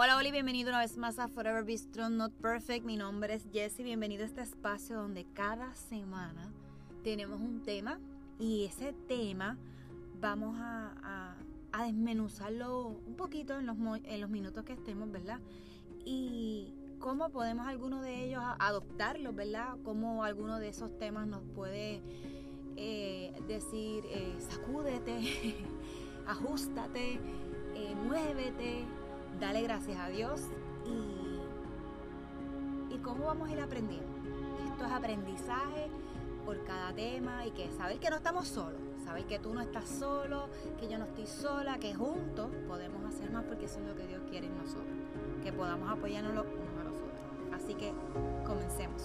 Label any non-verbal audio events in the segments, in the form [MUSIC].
Hola, Oli, bienvenido una vez más a Forever Be Strong, Not Perfect. Mi nombre es Jessie. Bienvenido a este espacio donde cada semana tenemos un tema y ese tema vamos a, desmenuzarlo un poquito en los, en los minutos que estemos, ¿verdad? Y cómo podemos alguno de ellos adoptarlos, ¿verdad? Cómo alguno de esos temas nos puede eh, decir, eh, sacúdete, [LAUGHS] ajustate, eh, muévete dale gracias a Dios y, y cómo vamos a ir aprendiendo. Esto es aprendizaje por cada tema y que saber que no estamos solos, saber que tú no estás solo, que yo no estoy sola, que juntos podemos hacer más porque eso es lo que Dios quiere en nosotros, que podamos apoyarnos unos a los otros. Así que comencemos.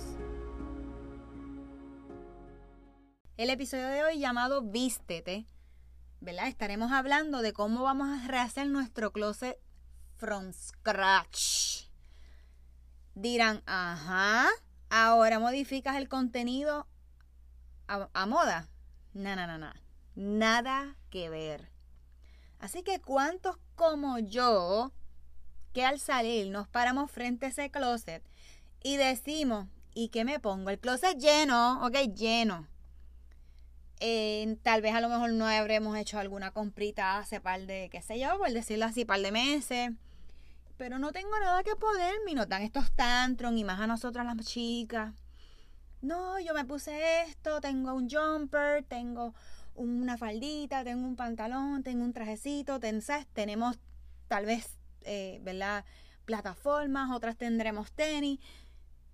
El episodio de hoy llamado Vístete, ¿verdad? Estaremos hablando de cómo vamos a rehacer nuestro closet from scratch. Dirán, ajá, ahora modificas el contenido a, moda. No, no, no. Nada que ver. Así que cuántos como yo, que al salir nos paramos frente a ese closet y decimos, ¿y qué me pongo? El closet lleno, ok, lleno. Tal vez a lo mejor no habremos hecho alguna comprita hace par de, qué sé yo, por decirlo así, par de meses pero no tengo nada que poder, me notan estos tantrum y más a nosotras las chicas. No, yo me puse esto, tengo un jumper, tengo una faldita, tengo un pantalón, tengo un trajecito, tenemos tal vez, eh, ¿verdad? Plataformas, otras tendremos tenis,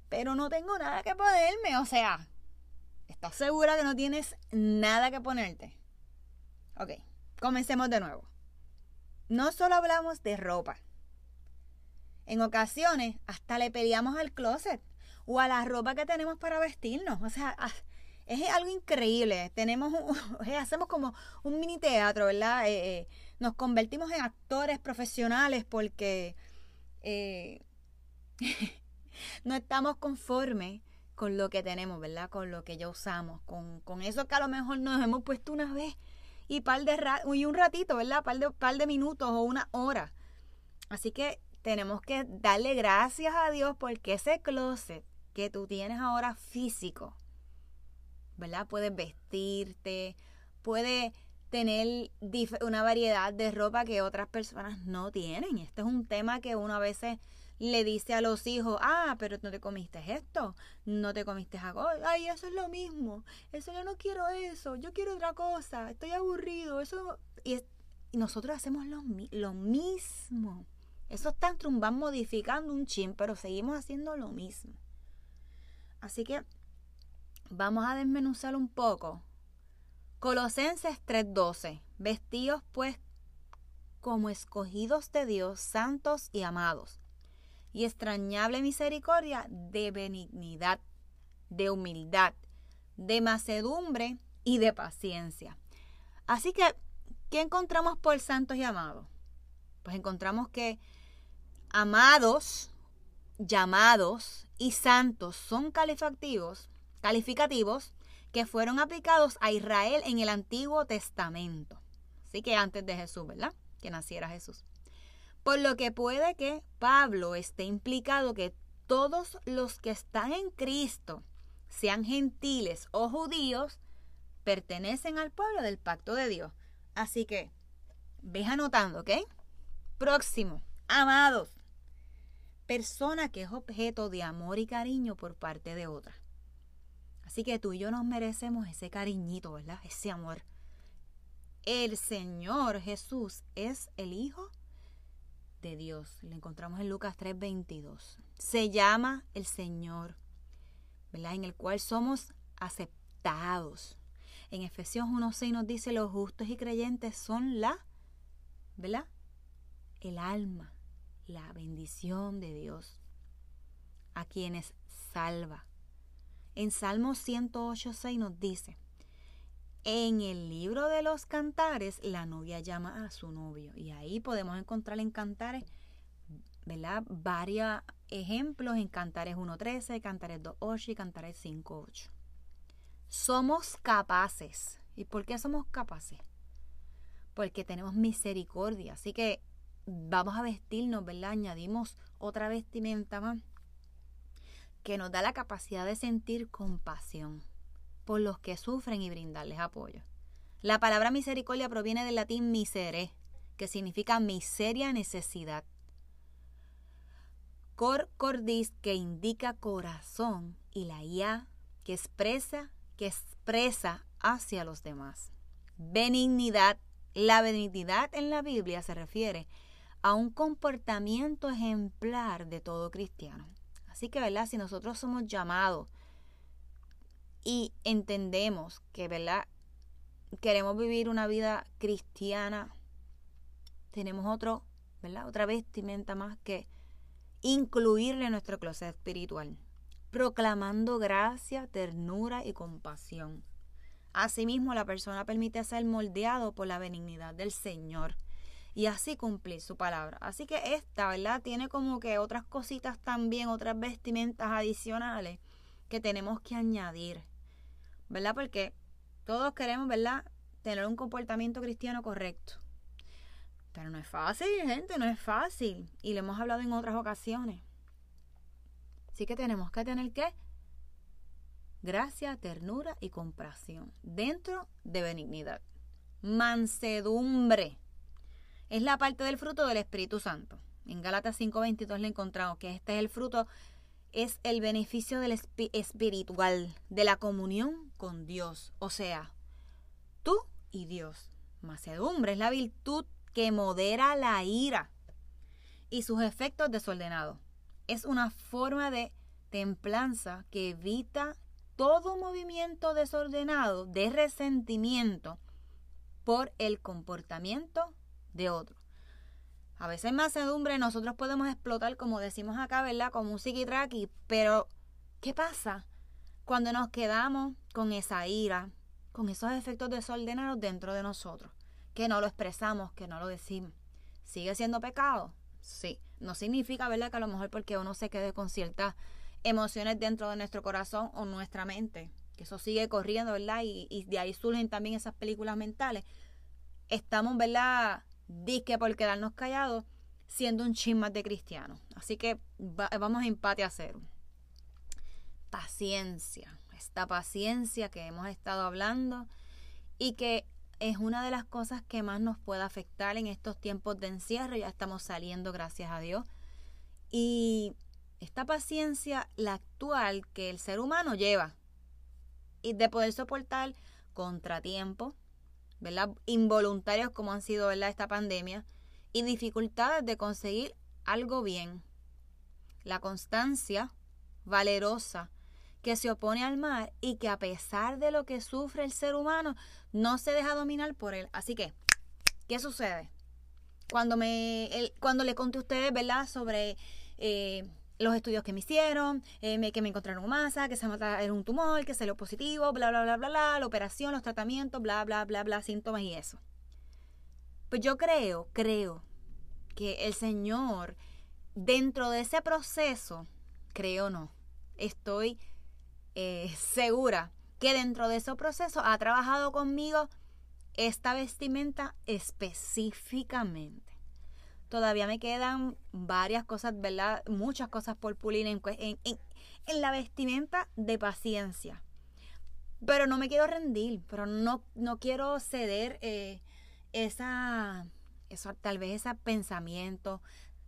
pero no tengo nada que ponerme, o sea, ¿estás segura que no tienes nada que ponerte? Ok, comencemos de nuevo. No solo hablamos de ropa, en ocasiones hasta le pedíamos al closet o a la ropa que tenemos para vestirnos. O sea, ah, es algo increíble. Tenemos, [LAUGHS] hacemos como un mini teatro, ¿verdad? Eh, eh, nos convertimos en actores profesionales porque eh, [LAUGHS] no estamos conformes con lo que tenemos, ¿verdad? Con lo que ya usamos, con, eso que a lo mejor nos hemos puesto una vez y, par de y un ratito, ¿verdad? Par de, par de minutos o una hora. Así que tenemos que darle gracias a Dios porque ese closet que tú tienes ahora físico, ¿verdad? Puedes vestirte, puedes tener una variedad de ropa que otras personas no tienen. Este es un tema que uno a veces le dice a los hijos, ah, pero no te comiste esto, no te comiste algo, ay, eso es lo mismo, eso yo no quiero eso, yo quiero otra cosa, estoy aburrido, eso... Y, nosotros hacemos lo, lo mismo. Esos tantrums van modificando un chin, pero seguimos haciendo lo mismo. Así que vamos a desmenuzar un poco. Colosenses 3:12. Vestidos pues como escogidos de Dios, santos y amados, y extrañable misericordia de benignidad, de humildad, de macedumbre y de paciencia. Así que, ¿qué encontramos por santos y amados? Pues encontramos que amados, llamados y santos son calificativos, calificativos que fueron aplicados a Israel en el Antiguo Testamento. Así que antes de Jesús, ¿verdad? Que naciera Jesús. Por lo que puede que Pablo esté implicado que todos los que están en Cristo, sean gentiles o judíos, pertenecen al pueblo del pacto de Dios. Así que, ves anotando, ¿ok? Próximo, amados persona que es objeto de amor y cariño por parte de otra. Así que tú y yo nos merecemos ese cariñito, ¿verdad? Ese amor. El Señor Jesús es el Hijo de Dios. Lo encontramos en Lucas 3:22. Se llama el Señor, ¿verdad? En el cual somos aceptados. En Efesios 1:6 nos dice, los justos y creyentes son la, ¿verdad? El alma la bendición de Dios a quienes salva. En Salmo 108.6 nos dice, en el libro de los cantares la novia llama a su novio y ahí podemos encontrar en cantares, ¿verdad? Varios ejemplos en cantares 1.13, cantares 2.8 y cantares 5.8. Somos capaces. ¿Y por qué somos capaces? Porque tenemos misericordia. Así que vamos a vestirnos, ¿verdad? Añadimos otra vestimenta más que nos da la capacidad de sentir compasión por los que sufren y brindarles apoyo. La palabra misericordia proviene del latín misere, que significa miseria, necesidad. Cor cordis, que indica corazón, y la ia, que expresa, que expresa hacia los demás. Benignidad. La benignidad en la Biblia se refiere a un comportamiento ejemplar de todo cristiano. Así que, ¿verdad? Si nosotros somos llamados y entendemos que, ¿verdad? Queremos vivir una vida cristiana, tenemos otro, ¿verdad? Otra vestimenta más que incluirle en nuestro closet espiritual, proclamando gracia, ternura y compasión. Asimismo, la persona permite ser moldeado por la benignidad del Señor y así cumplir su palabra. Así que esta, ¿verdad? Tiene como que otras cositas también, otras vestimentas adicionales que tenemos que añadir, ¿verdad? Porque todos queremos, ¿verdad? Tener un comportamiento cristiano correcto. Pero no es fácil, gente, no es fácil. Y lo hemos hablado en otras ocasiones. Así que tenemos que tener que gracia, ternura y compasión dentro de benignidad. Mansedumbre es la parte del fruto del Espíritu Santo. En Gálatas 5:22 le encontramos que este es el fruto, es el beneficio del espiritual, de la comunión con Dios. O sea, tú y Dios. Macedumbre es la virtud que modera la ira y sus efectos desordenados. Es una forma de templanza que evita todo movimiento desordenado de resentimiento por el comportamiento de otro. A veces más sedumbre nosotros podemos explotar, como decimos acá, ¿verdad? Como un psiquitraqui, pero ¿qué pasa cuando nos quedamos con esa ira, con esos efectos desordenados dentro de nosotros? Que no lo expresamos, que no lo decimos. ¿Sigue siendo pecado? Sí. No significa, ¿verdad? Que a lo mejor porque uno se quede con ciertas emociones dentro de nuestro corazón o nuestra mente, que eso sigue corriendo, ¿verdad? Y, y de ahí surgen también esas películas mentales. Estamos, ¿verdad? Disque por quedarnos callados, siendo un chismas de cristiano. Así que vamos a empate a cero. Paciencia, esta paciencia que hemos estado hablando y que es una de las cosas que más nos puede afectar en estos tiempos de encierro. Ya estamos saliendo, gracias a Dios. Y esta paciencia, la actual que el ser humano lleva, y de poder soportar contratiempos, ¿verdad? Involuntarios como han sido, ¿verdad? Esta pandemia y dificultades de conseguir algo bien. La constancia valerosa que se opone al mal y que a pesar de lo que sufre el ser humano, no se deja dominar por él. Así que, ¿qué sucede? Cuando, me, cuando le conté a ustedes, ¿verdad? Sobre eh, los estudios que me hicieron, eh, que me encontraron masa, que se era un tumor, que salió positivo, bla, bla, bla, bla, bla, la operación, los tratamientos, bla, bla, bla, bla, síntomas y eso. Pues yo creo, creo que el Señor, dentro de ese proceso, creo no, estoy eh, segura que dentro de ese proceso ha trabajado conmigo esta vestimenta específicamente todavía me quedan varias cosas, ¿verdad? Muchas cosas por pulir en, en, la vestimenta de paciencia. Pero no me quiero rendir, pero no, no quiero ceder eh, esa, tal vez ese pensamiento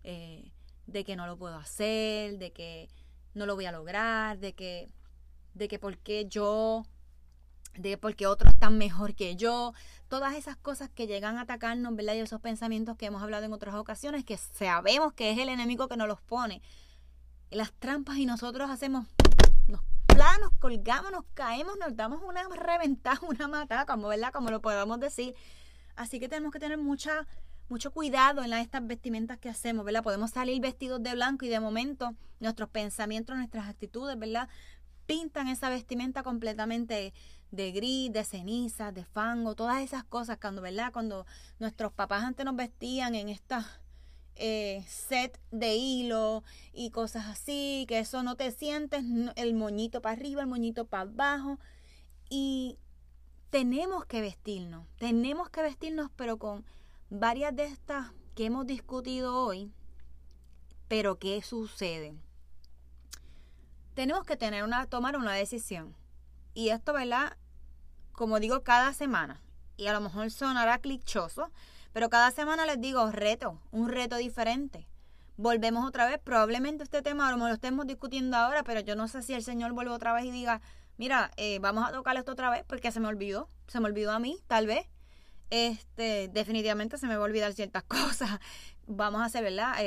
eh, de que no lo puedo hacer, de que no lo voy a lograr, de que, de que por qué yo de porque otros están mejor que yo, todas esas cosas que llegan a atacarnos, ¿verdad? Y esos pensamientos que hemos hablado en otras ocasiones, que sabemos que es el enemigo que nos los pone. Las trampas y nosotros hacemos, nos planos, colgamos, nos caemos, nos damos una reventada, [LAUGHS] una matada, como, ¿verdad? Como lo podemos decir. Así que tenemos que tener mucha, mucho cuidado en estas vestimentas que hacemos, ¿verdad? Podemos salir vestidos de blanco y de momento nuestros pensamientos, nuestras actitudes, ¿verdad? Pintan esa vestimenta completamente de gris, de ceniza, de fango, todas esas cosas, cuando, ¿verdad? Cuando nuestros papás antes nos vestían en esta eh, set de hilo y cosas así, que eso no te sientes, el moñito para arriba, el moñito para abajo. Y tenemos que vestirnos, tenemos que vestirnos, pero con varias de estas ¿qué hemos discutido hoy? Pero ¿qué sucede? Tenemos que tener una, tomar una decisión. Y esto, ¿verdad? Como digo, cada semana. Y a lo mejor sonará clichoso, pero cada semana les digo reto, un reto diferente. Volvemos otra vez, probablemente este tema a lo lo estemos discutiendo ahora, pero yo no sé si el Señor vuelve otra vez y diga, mira, eh, vamos a tocar esto otra vez porque se me olvidó, se me olvidó a mí, tal vez. Este, definitivamente se me va a olvidar ciertas [LAUGHS] cosas. Vamos a ser, ¿verdad? Eh,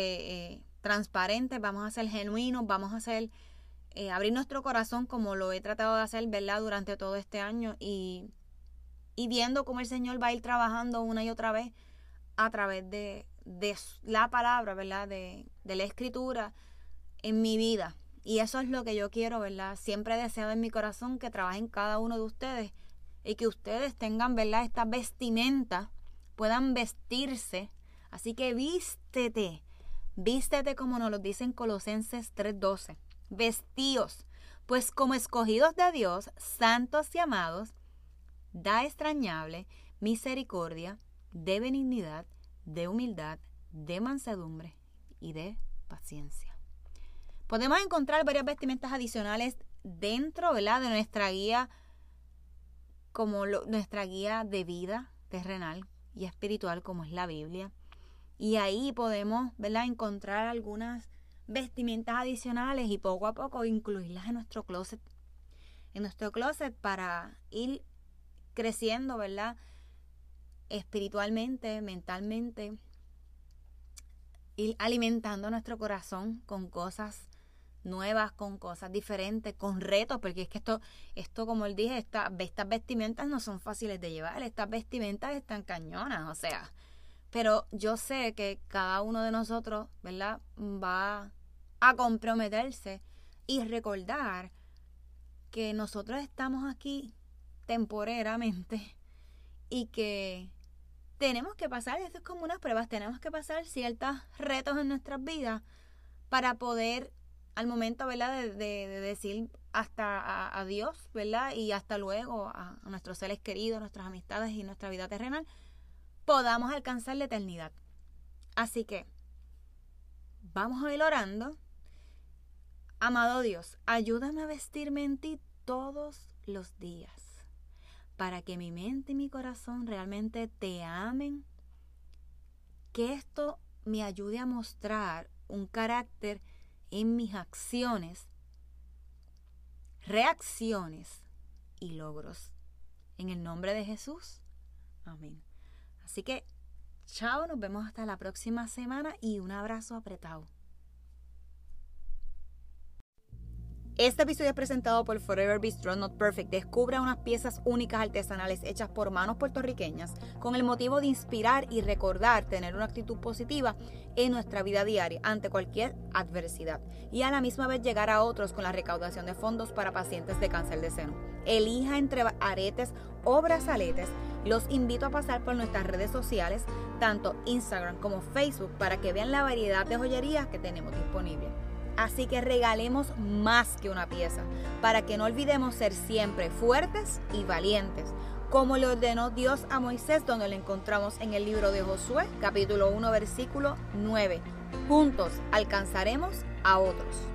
eh, transparentes, vamos a ser genuinos, vamos a ser, abrir nuestro corazón como lo he tratado de hacer, ¿verdad? Durante todo este año y, y viendo cómo el Señor va a ir trabajando una y otra vez a través de, de la palabra, ¿verdad? De, de la escritura en mi vida. Y eso es lo que yo quiero, ¿verdad? Siempre he deseado en mi corazón que trabajen cada uno de ustedes y que ustedes tengan, ¿verdad? Esta vestimenta, puedan vestirse. Así que vístete, vístete como nos lo dicen Colosenses 3:12. Vestíos, pues como escogidos de Dios, santos y amados, da extrañable misericordia, de benignidad, de humildad, de mansedumbre y de paciencia. Podemos encontrar varias vestimentas adicionales dentro de nuestra guía, como nuestra guía de vida terrenal y espiritual, como es la Biblia. Y ahí podemos encontrar algunas vestimentas adicionales y poco a poco incluirlas en nuestro closet. En nuestro closet para ir creciendo, ¿verdad? Espiritualmente, mentalmente, ir alimentando nuestro corazón con cosas nuevas, con cosas diferentes, con retos, porque es que esto, esto como él dije, estas vestimentas no son fáciles de llevar, estas vestimentas están cañonas, o sea, pero yo sé que cada uno de nosotros, ¿verdad? Va a comprometerse y recordar que nosotros estamos aquí temporeramente [LAUGHS] y que tenemos que pasar, esto es como unas pruebas, tenemos que pasar ciertos retos en nuestras vidas para poder al momento, ¿verdad? De, decir hasta a, Dios, ¿verdad? Y hasta luego a, a, nuestros seres queridos, nuestras amistades y nuestra vida terrenal, podamos alcanzar la eternidad. Así que vamos a ir orando. Amado Dios, ayúdame a vestirme en ti todos los días, para que mi mente y mi corazón realmente te amen, que esto me ayude a mostrar un carácter en mis acciones, reacciones y logros. En el nombre de Jesús. Amén. Así que, chao, nos vemos hasta la próxima semana y un abrazo apretado. Este episodio es presentado por Forever Bistro Not Perfect. Descubra unas piezas únicas artesanales hechas por manos puertorriqueñas con el motivo de inspirar y recordar tener una actitud positiva en nuestra vida diaria ante cualquier adversidad y a la misma vez llegar a otros con la recaudación de fondos para pacientes de cáncer de seno. Elija entre aretes o brazaletes. Los invito a pasar por nuestras redes sociales, tanto Instagram como Facebook, para que vean la variedad de joyerías que tenemos disponibles. Así que regalemos más que una pieza, para que no olvidemos ser siempre fuertes y valientes, como le ordenó Dios a Moisés, donde lo encontramos en el libro de Josué, capítulo 1, versículo 9. Juntos alcanzaremos a otros.